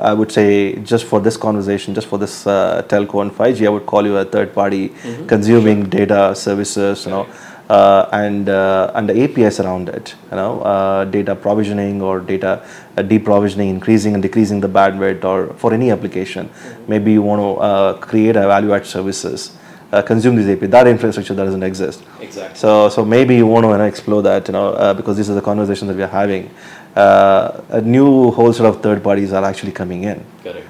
I would say just for this conversation, just for this uh, telco and 5G, I would call you a third party consuming data services, you know, uh, and uh, and the APIs around it, you know, uh, data provisioning or data uh, deprovisioning, increasing and decreasing the bandwidth, or for any application, maybe you want to uh, create a value add services, uh, consume these APIs. That infrastructure doesn't exist. Exactly. So, so maybe you want to explore that, you know, uh, because this is the conversation that we are having. Uh, a new whole set of third parties are actually coming in. Correct.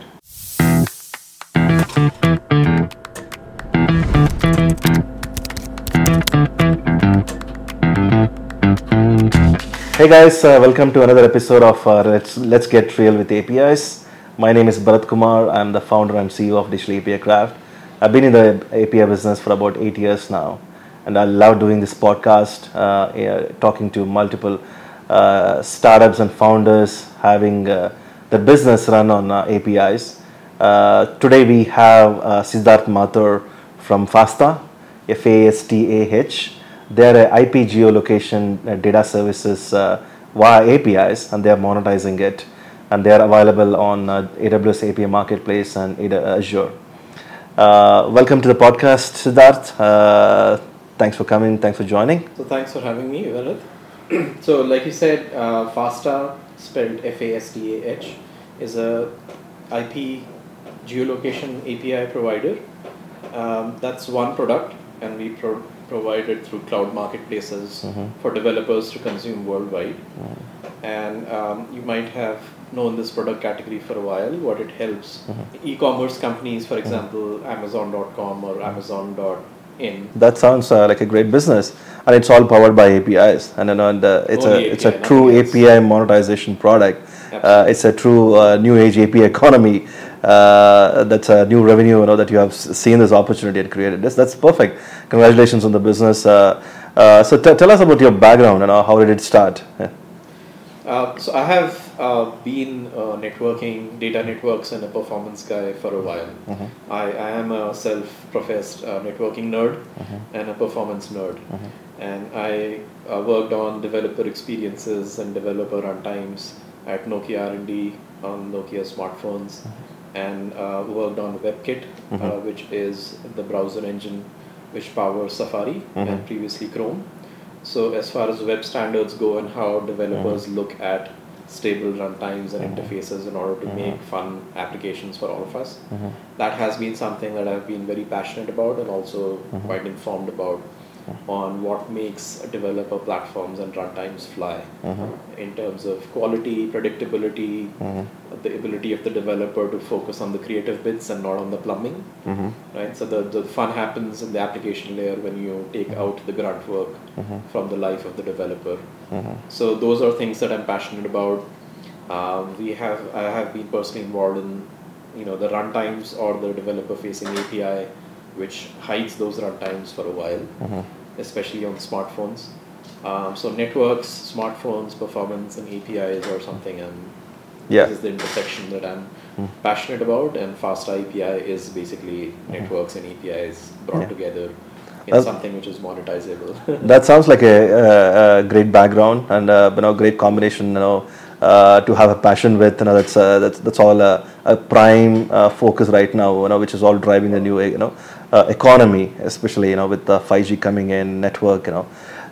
Hey guys, uh, welcome to another episode of uh, Let's Let's Get Real with APIs. My name is Bharat Kumar. I'm the founder and CEO of DigitalAPICraft. I've been in the API business for about eight years now, and I love doing this podcast, uh, talking to multiple startups and founders having uh, the business run on uh, APIs. Uh, today we have uh, Siddharth Mathur from Fastah, F A S T A H. They're a IP geolocation uh, data services uh, via APIs, and they are monetizing it, and they are available on uh, AWS API Marketplace and Azure. Uh, welcome to the podcast, Siddharth. Uh, thanks for coming. Thanks for joining. So thanks for having me, Bharat. so like you said, uh, Fastah, spelled F-A-S-T-A-H, is a IP geolocation API provider. Um, that's one product, and we pro- provide it through cloud marketplaces for developers to consume worldwide. And um, you might have known this product category for a while. What it helps e-commerce companies, for example, Amazon.com or Amazon.in, That sounds uh, like a great business, and it's all powered by APIs. And know, and, uh, it's Only a it's a true. API monetization product. Uh, it's a true uh, new age API economy. Uh, that's a new revenue. You know that you have seen this opportunity and created this. That's perfect. Congratulations on the business. Uh, uh, so t- tell us about your background and how did it start? Yeah. Uh, so I have uh, been uh, networking, data networks, and a performance guy for a while. I, I am a self-professed uh, networking nerd and a performance nerd, and I uh, worked on developer experiences and developer runtimes at Nokia R&D on Nokia smartphones, and uh, worked on WebKit, uh, mm-hmm. which is the browser engine which powers Safari mm-hmm. and previously Chrome. So as far as web standards go and how developers mm-hmm. look at stable runtimes and interfaces in order to make fun applications for all of us, that has been something that I've been very passionate about and also quite informed about Uh-huh. on what makes developer platforms and runtimes fly uh-huh. in terms of quality, predictability, uh-huh. the ability of the developer to focus on the creative bits and not on the plumbing. Right? So the, the fun happens in the application layer when you take out the grunt work from the life of the developer. So those are things that I'm passionate about. Um, we have I have been personally involved in you know the runtimes or the developer facing API, which hides those runtimes for a while, especially on smartphones. Um, so networks, smartphones, performance, and APIs are something I'm Yeah. this is the intersection that I'm passionate about, and Fastah API is basically networks and APIs brought together in Uh, something which is monetizable. That sounds like a, a, a great background and uh, you know great combination. You know, uh, to have a passion with. You know, that's uh, that's that's all a, a prime uh, focus right now. You know, which is all driving the new you know uh, economy, especially you know with the 5G coming in, network. You know.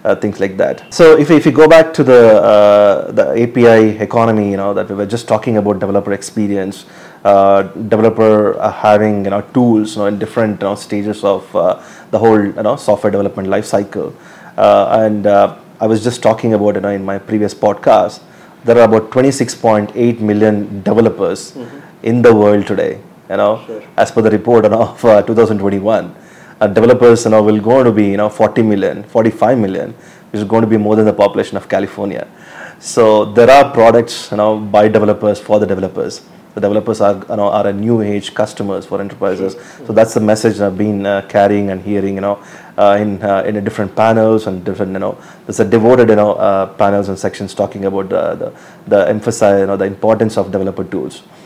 Uh, things like that. So if, if you go back to the uh, the API economy, you know that we were just talking about developer experience, uh, developer uh, having you know tools you know in different you know, stages of uh, the whole you know software development life cycle, uh, and uh, I was just talking about you know in my previous podcast, there are about 26.8 million developers in the world today. You know, Sure. as per the report you know, of uh, 2021 uh, developers you know will going to be you know 40 million 45 million which is going to be more than the population of california so there are products you know by developers for the developers the developers are you know are a new age customers for enterprises so that's the message i've been uh, carrying and hearing you know uh, in uh, in different panels and different you know there's a devoted you know uh, panels and sections talking about the the, the emphasize you know the importance of developer tools uh,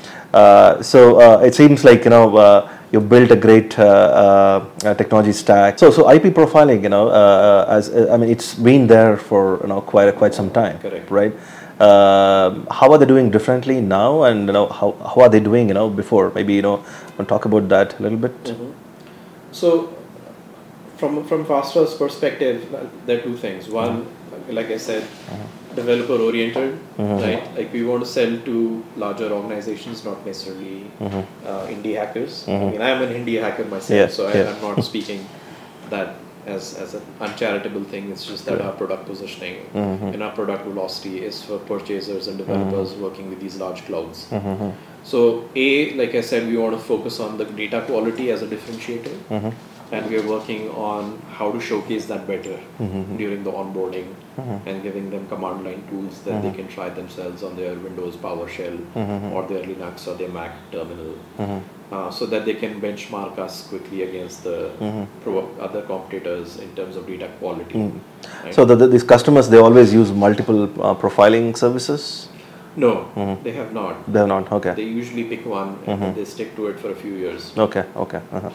so uh, it seems like you know uh, you built a great uh, uh, uh, technology stack. So so IP profiling, you know, uh, uh, as uh, I mean, it's been there for you know quite quite some time, Correct. right? Um how are they doing differently now, and you know how, how are they doing you know before? Maybe you know we'll talk about that a little bit. Mm-hmm. So, from from Fastah's perspective, uh, there are two things. One, like I said, developer oriented, uh-huh. right? Like we want to sell to larger organizations, not necessarily uh-huh. uh, indie hackers. I uh-huh. mean, I am an indie hacker myself, so I. I'm not speaking that as as an uncharitable thing. It's just that our product positioning and our product velocity is for purchasers and developers working with these large clouds. So, A, like I said, we want to focus on the data quality as a differentiator, and we are working on how to showcase that better mm-hmm. during the onboarding mm-hmm. and giving them command line tools that they mm-hmm. can try themselves on their Windows PowerShell or their Linux or their Mac terminal, uh, so that they can benchmark us quickly against the pro- other competitors in terms of data quality. Mm. right? So the, the, these customers they always use multiple uh, profiling services. no, they have not. They have not. Okay. They usually pick one and then they stick to it for a few years. Okay. Okay. Uh-huh.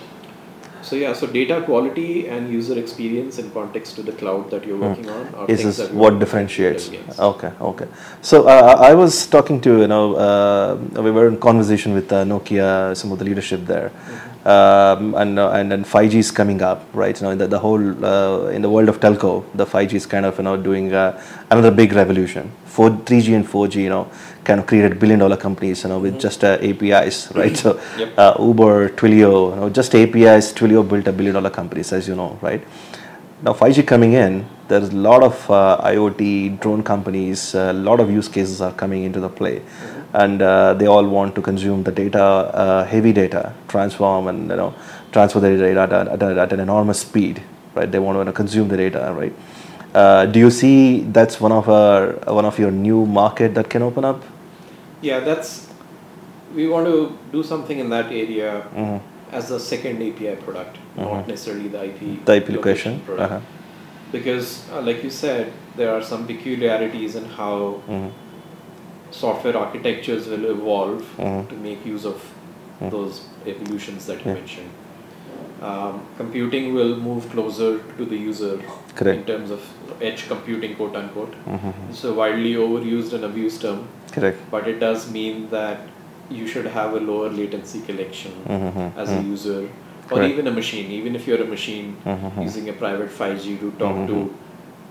So yeah, so data quality and user experience in context to the cloud that you're working on are Is things that what differentiates? Okay. Okay. So uh, I was talking to you know uh, we were in conversation with uh, Nokia, some of the leadership there, um, and uh, and then 5G is coming up, right? You know, in the, the whole uh, in the world of telco, the 5G is kind of you know doing uh, another big revolution. 4, 3G and 4G, you know, kind of created billion dollar companies, you know, with just uh, APIs, right? So Yep. uh, Uber, Twilio, you know, just APIs, Twilio built a billion dollar companies, as you know, right? Now 5G coming in, there's a lot of uh, IoT drone companies, a lot of use cases are coming into the play, and uh, they all want to consume the data, uh, heavy data, transform and you know transfer the data at, at, at an enormous speed, right? They want to consume the data, right? Uh, do you see that's one of our one of your new market that can open up? Yeah, that's we want to do something in that area Mm-hmm. as a second API product, not necessarily the IP The IP location. product. Uh-huh. Because, uh, like you said, there are some peculiarities in how Mm-hmm. Software architectures will evolve Mhm. to make use of those evolutions that you mentioned. Um, computing will move closer to the user Correct. in terms of edge computing, quote unquote. Mhm. It's a widely overused and abused term, Correct. but it does mean that you should have a lower latency connection Mhm. as a user or Correct. even a machine even if you're a machine Mhm. using a private 5g to talk to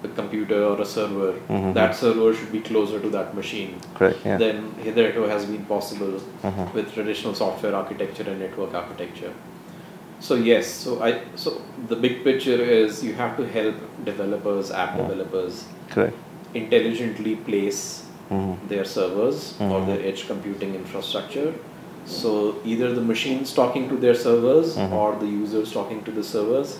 a computer or a server Mhm. that server should be closer to that machine Correct. Yeah. than hitherto has been possible Mhm. with traditional software architecture and network architecture so yes so i so the big picture is you have to help developers app developers Correct. intelligently place Mhm. their servers or Mhm. their edge computing infrastructure. So either the machines talking to their servers Mhm. or the users talking to the servers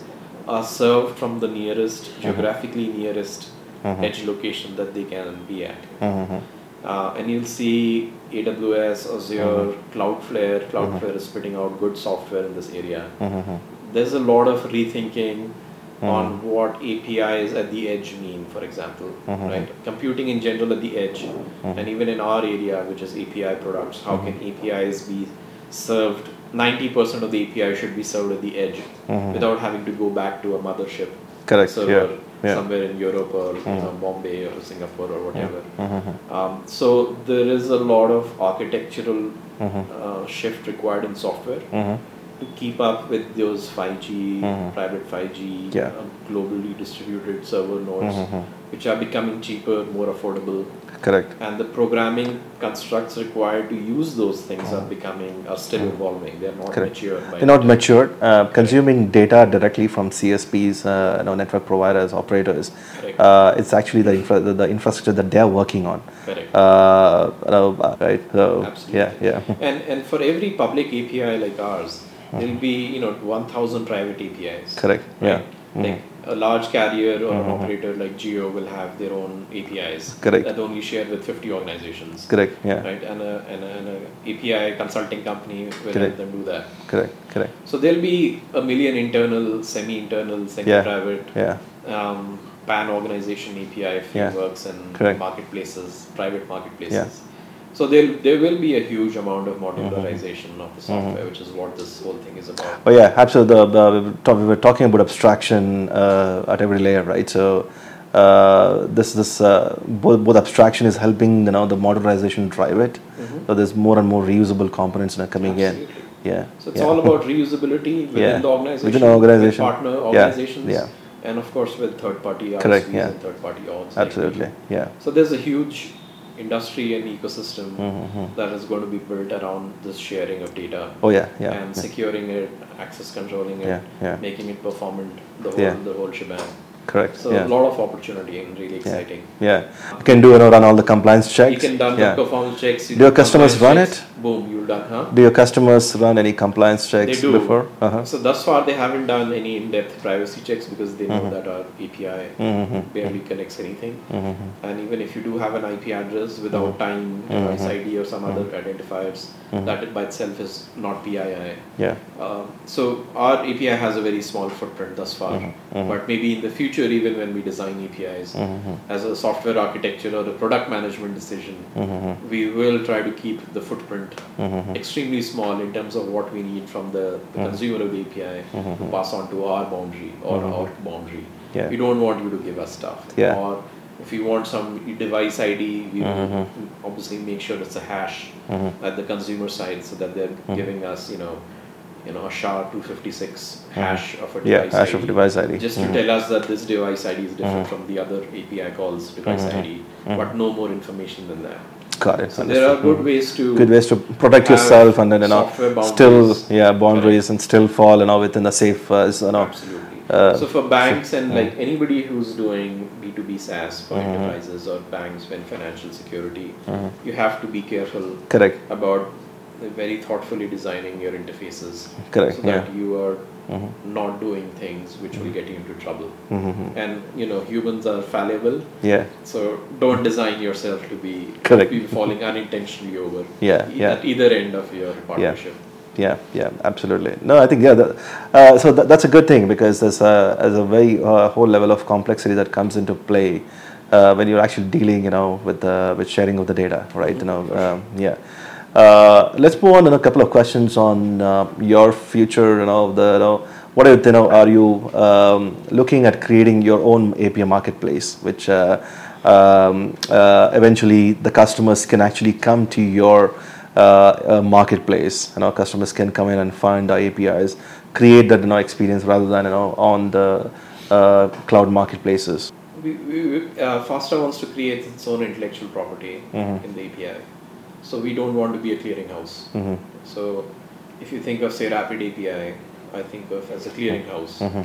are served from the nearest, Mm-hmm. geographically nearest Mhm. edge location that they can be at. Mhm. Uh, and you'll see AWS, Azure, Mm-hmm. Cloudflare. Cloudflare is putting out good software in this area. There's a lot of rethinking Mm-hmm. on what APIs at the edge mean, for example, Mhm. right? Computing in general at the edge, Mm-hmm. and even in our area, which is API products, how can APIs be served? 90% of the API should be served at the edge Mhm. without having to go back to a mothership Correct. server Yeah. Yeah. somewhere in Europe or you know, Bombay or Singapore or whatever. Mhm. Um, so there is a lot of architectural Mhm. uh, shift required in software Mhm. To keep up with those 5G, Mhm. private 5G, Yeah. um, globally distributed server nodes, Mhm. which are becoming cheaper, more affordable, Correct. and the programming constructs required to use those things are becoming are still evolving. They are not Mm-hmm. Correct. mature. They're not matured. Uh, consuming data directly from CSPs, uh, you know, network providers, operators. Uh, it's actually the, infra- the, the infrastructure that they are working on. Correct. Uh, uh, right. So, Absolutely. yeah. Yeah. And and for every public API like ours, there'll be you know 1,000 private APIs. Mm-hmm. Correct. Yeah. Mm-hmm. Like a large carrier or an operator like Jio will have their own APIs Correct. that only share with 50 organizations. Correct. Yeah. Right, and a, and, a, and a API consulting company will Correct. help them do that. Correct. Correct. So there'll be a million internal, semi-internal, semi-private, Yeah. um, pan organization API frameworks and Correct. marketplaces, private marketplaces. Yeah. So there there will be a huge amount of modularization of the software, which is what this whole thing is about. Oh yeah, absolutely. The, the, we were talk- we were talking about abstraction uh, at every layer, right? So uh, this this uh, both, both abstraction is helping you know the modularization drive it. So there's more and more reusable components now coming Mm-hmm. Absolutely. in. Yeah. So it's yeah. all about reusability within Yeah. the organization, Within organization. with partner organizations, Yeah. and of course with third-party Correct, yeah. and third-party like Absolutely. we. Yeah. So there's a huge industry and ecosystem Mm-hmm. that is going to be built around this sharing of data Oh yeah. Yeah. and yeah. securing it, access controlling it, Yeah, yeah. making it performant, the whole Yeah. the whole shebang. Correct. So yeah. a lot of opportunity and really exciting. Yeah. You can do you know run all the compliance checks. You can done yeah. the performance checks. you Do your customers run checks, Boom, you're done, huh? Do your customers run any compliance checks They do. before? Uh-huh. So thus far, they haven't done any in-depth privacy checks because they know Mm-hmm. that our API barely connects anything. Mm-hmm. And even if you do have an IP address without time, device ID, or some other identifiers, that by itself is not PII. Yeah. Um, so our API has a very small footprint thus far, Mm-hmm. but maybe in the future, even when we design APIs Mm-hmm. as a software architecture or a product management decision, Mm-hmm. we will try to keep the footprint extremely small in terms of what we need from the, the Mm-hmm. consumer of the API to pass on to our boundary or our boundary. Mm-hmm. Yeah. We don't want you to give us stuff. Yeah. Or if you want some device ID, we Mm-hmm. obviously make sure it's a hash at the consumer side so that they're Mm-hmm. giving us, you know, you know, a SHA-256 hash of a Mm-hmm. Yeah, device hash ID. of device ID. Just to tell us that this device ID is different from the other API calls device ID, but no more information than that. Got it. So there are good ways to good ways to protect yourself and then you know still yeah boundaries and still fall you know within the safe uh, you know Absolutely. Uh, so for banks and like anybody who's doing B2B SaaS for Mm-hmm. enterprises or banks and financial security, you have to be careful correct about very thoughtfully designing your interfaces Correct, so that yeah. Mm-hmm. you are not doing things which will get you into trouble. Mm-hmm. And you know, humans are fallible, yeah so don't design yourself to be, Correct. be falling unintentionally over Yeah, e- yeah. at either end of your partnership. yeah yeah absolutely no i think yeah the, uh, so that, that's a good thing because there's a, there's a very uh, whole level of complexity that comes into play uh, when you're actually dealing you know with the with sharing of the data right you know um, yeah uh, let's move on to a couple of questions on uh, your future you know the you know what are, you know are you um, looking at creating your own API marketplace which uh, um, uh, eventually the customers can actually come to your uh, uh, marketplace. You know, customers can come in and find our APIs, create that you know experience rather than you know on the uh, cloud marketplaces. We, we, we, uh, Fastah wants to create its own intellectual property Mm-hmm. in the API. So we don't want to be a clearinghouse. Mm-hmm. So if you think of say Rapid API, I think of as a clearinghouse. Mm-hmm.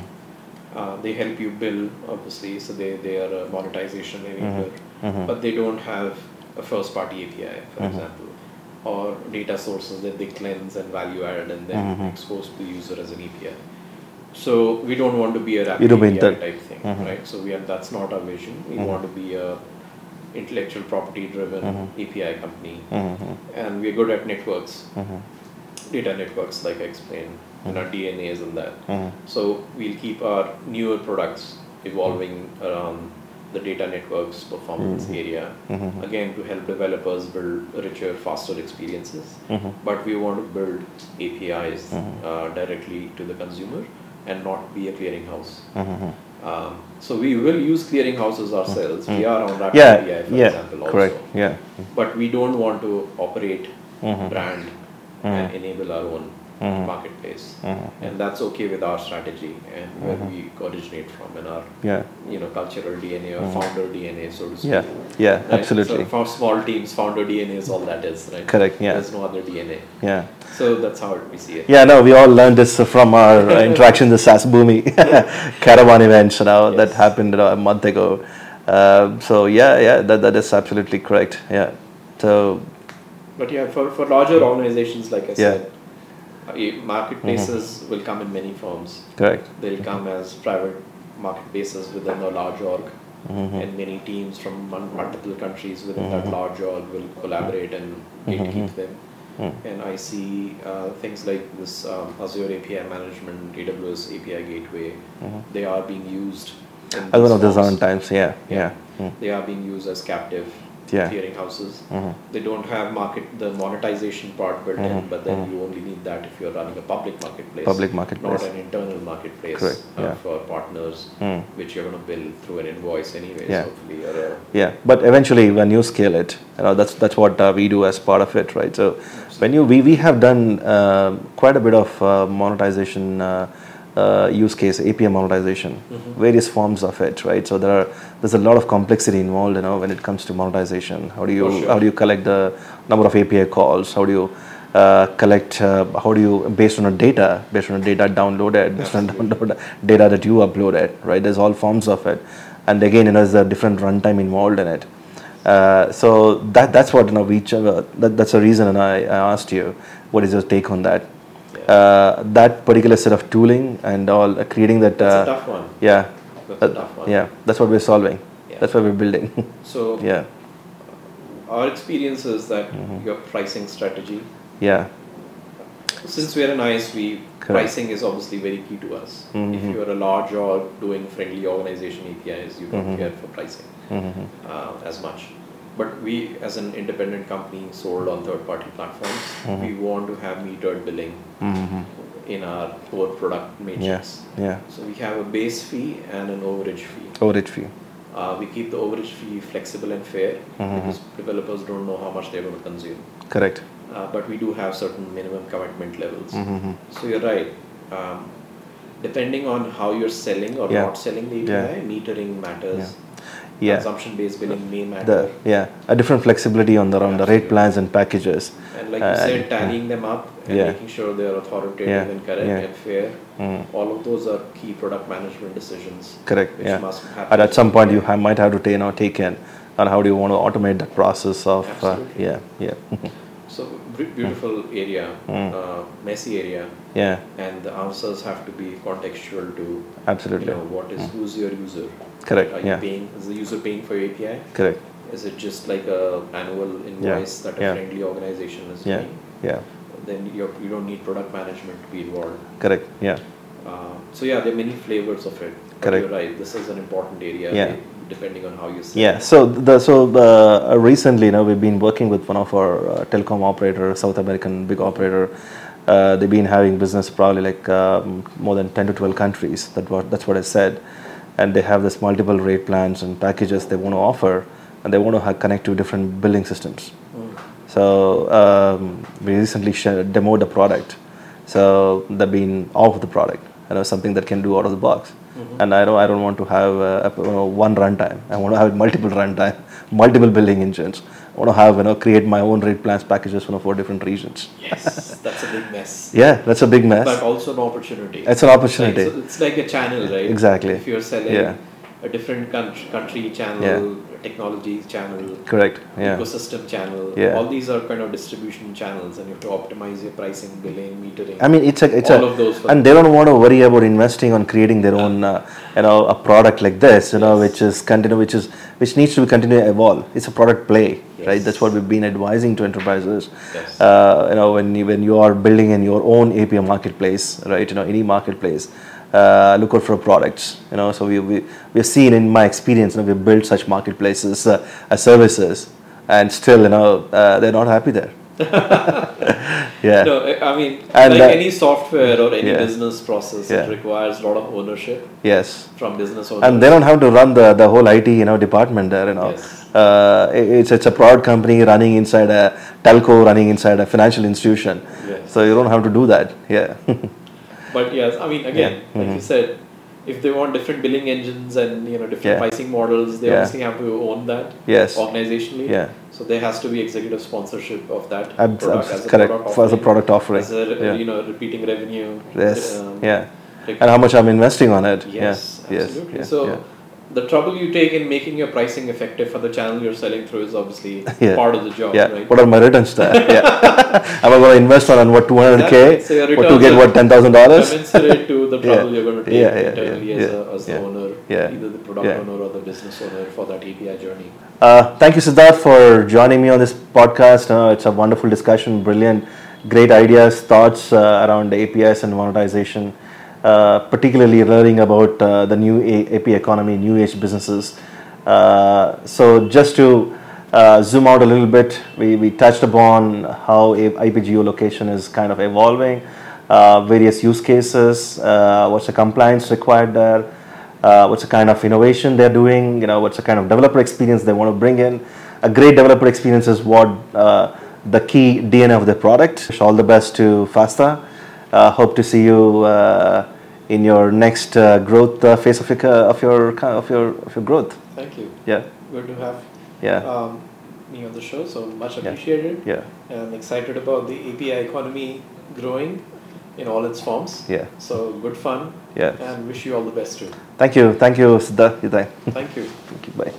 Uh, they help you bill, obviously, so they, they are a monetization enabler, Mm-hmm. but they don't have a first party API, for example, or data sources that they cleanse and value add and then Mm-hmm. expose to the user as an API. So we don't want to be a rapid You don't mean API type thing, right? So we are, that's not our vision. We Mm-hmm. want to be a intellectual property driven Mm-hmm. API company, Mhm. and we're good at networks, Mhm. data networks, like I explained, and our DNAs and that. Mhm. So we'll keep our newer products evolving around the data networks performance area. Mhm. Again, to help developers build richer, faster experiences. But we want to build APIs Mm-hmm. uh, directly to the consumer and not be a clearinghouse. Um, so we will use clearinghouses ourselves. We are on Rapid Mm-hmm. Yeah, API, for yeah, example, also. correct. Yeah, But we don't want to operate Mhm. brand and enable our own Mhm. marketplace. Mhm. And that's okay with our strategy and where we originate from in our yeah, you know cultural DNA or founder DNA, so to speak. yeah, yeah, Right? absolutely. So for small teams, founder DNA is all that is, right? Correct, yeah. There's no other DNA. Yeah. So that's how we see it. Yeah, no, we all learned this from our uh, interaction in the SaaSBoomi caravan events, you know, that happened know, a month ago. Uh, so yeah, yeah, that, that is absolutely correct. Yeah. So But yeah, for, for larger organizations, like I Yeah. said, uh, marketplaces will come in many forms. correct. They'll come as private marketplaces within a large org, Mm-hmm. and many teams from multiple countries within that large org will collaborate and gatekeep them. Mm-hmm. And I see uh, things like this um, Azure API management, AWS API gateway, they are being used. Mm-hmm. As one of those own times. Yeah, yeah, Mm. They are being used as captive Yeah. clearing houses. Mhm. They don't have market the monetization part built in, Mhm, but then mhm. you only need that if you're running a public marketplace, Public marketplace. not an internal marketplace uh, yeah. for partners, Mm. which you're going to bill through an invoice anyways. Yeah. Hopefully, or a, Yeah, but eventually when you scale it, you know that's that's what uh, we do as part of it, right? So when you we, we have done uh, quite a bit of uh, monetization uh, use case, API monetization, various forms of it, right? So there are there's a lot of complexity involved, you know, when it comes to monetization. How do you sure. how do you collect the number of API calls? How do you uh, collect? Uh, how do you based on a data, based on a data downloaded, based on download data that you uploaded, right? There's all forms of it, and again, you know, there's a different runtime involved in it. Uh, so that that's what you know we uh, that, that's the reason and I, I asked you what is your take on that uh, that particular set of tooling and all uh, creating that that's a uh, tough one. yeah That's a uh, tough one. yeah that's what we're solving Yeah. that's what we're building So yeah our experience is that Mm-hmm. your pricing strategy, yeah since we're an ISV, Correct. pricing is obviously very key to us. Mhm. If you're a large or doing friendly organization APIs, you don't Mhm. care for pricing Mhm. uh, as much. But we, as an independent company sold on third-party platforms, Mhm. we want to have metered billing Mhm. in our core product yeah matrix. yeah So we have a base fee and an overage fee. overage fee Uh, we keep the overage fee flexible and fair Mhm. because developers don't know how much they're going to consume. correct Uh, but we do have certain minimum commitment levels. Mhm. So you're right. Um, depending on how you're selling or Yeah. not selling the API, Yeah. metering matters. yeah Consumption-based billing may the yeah a different flexibility on the around the rate plans and packages and like you Uh, said, tallying them up and Yeah. making sure they're authoritative Yeah. and correct Yeah. and fair. Mm. All of those are key product management decisions. correct Which yeah must happen. and at some point you ha- might have to take, you know, take in on how do you want to automate that process of uh, yeah yeah So beautiful area, Mm. uh, messy area, yeah and the answers have to be contextual to you absolutely know what is who's your user. Correct, Are you paying? Is the user paying for your API? correct Is it just like a annual invoice that a yeah. friendly organization is yeah paying? yeah Then you're, you don't need product management to be involved. correct yeah Uh, so yeah, there are many flavors of it. Correct. You're right. This is an important area. Yeah. Depending on how you sell. Yeah. So the so uh, recently, you know, we've been working with one of our uh, telecom operator, South American big operator. Uh, they've been having business probably like um, more than ten to twelve countries. That what that's what I said, and they have this multiple rate plans and packages they want to offer, and they want to have connect to different billing systems. Mm. So um, we recently demoed the product. So they've been off the product, you know, something that can do out of the box. And I don't, I don't want to have uh, a, you know, one runtime. I want to have multiple runtime, multiple billing engines. I want to have, you know, create my own rate plans packages you know, for different regions. Yes, that's a big mess. Yeah, that's a big mess. But also an opportunity. It's an opportunity. Like, so it's like a channel, right? Exactly. If you're selling Yeah. a different country, country channel, Yeah. Technology channel, Correct. Yeah. ecosystem channel, Yeah. all these are kind of distribution channels, and you have to optimize your pricing, billing, metering. I mean, it's a, it's all a, of those. And they don't want to worry about investing on creating their own, uh, you know, a product like this, you know, which is continue, which is which needs to continue to evolve. It's a product play, right? That's what we've been advising to enterprises. Yes. Uh, you know, when you, when you are building in your own API marketplace, right? You know, any marketplace, uh, look out for products. You know, so we we we've seen in my experience, you know, we've built such marketplaces uh, as services, and still, you know, uh, they're not happy there. yeah. No, I I mean, And, like uh, any software or any yeah. business process, Yeah. it requires a lot of ownership Yes. from business owners. and they don't have to run the, the whole IT you know department there you know Yes. uh, it's it's a product company running inside a telco running inside a financial institution Yes. so you don't have to do that yeah But yes, I mean, again, Yeah. like Mhm. you said, if they want different billing engines and you know different Yeah. pricing models, they Yeah. obviously have to own that yes organizationally. yeah So there has to be executive sponsorship of that Ab- product ab- as a correct product for the offering, product offering as a yeah. you know repeating revenue. yes um, yeah and how much I'm investing on it Yes, yes absolutely. yeah. so yeah. The trouble you take in making your pricing effective for the channel you're selling through is obviously Yeah. part of the job, yeah. right? What are my returns there? Yeah. Am I going to invest on what 200k Exactly. So your or to get what ten thousand dollars? commensurate to the Yeah. trouble you're going to take Yeah, yeah, internally yeah, as, a, as yeah. the owner, Yeah. either the product Yeah. owner or the business owner for that API journey. Uh, thank you, Siddharth, for joining me on this podcast. Uh, it's a wonderful discussion, brilliant, great ideas, thoughts uh, around APIs and monetization, uh, particularly learning about uh, the new A- AP economy, new age businesses. Uh, so, just to uh, zoom out a little bit, we, we touched upon how a- IP geolocation is kind of evolving, uh, various use cases, uh, what's the compliance required there, what's the kind of innovation they're doing, you know, what's the kind of developer experience they want to bring in. A great developer experience is what the key DNA of the product. Wish All the best to Fastah. Uh, hope to see you uh, in your next uh, growth uh, phase of your, of your of your of your growth. Thank you. Yeah, Good to have yeah, um, me on the show, so much Yeah. appreciated. yeah, I'm excited about the API economy growing in all its forms. yeah, So good fun yeah. and wish you all the best too. Thank you, thank you, Siddha. Thank you. Thank you. Bye.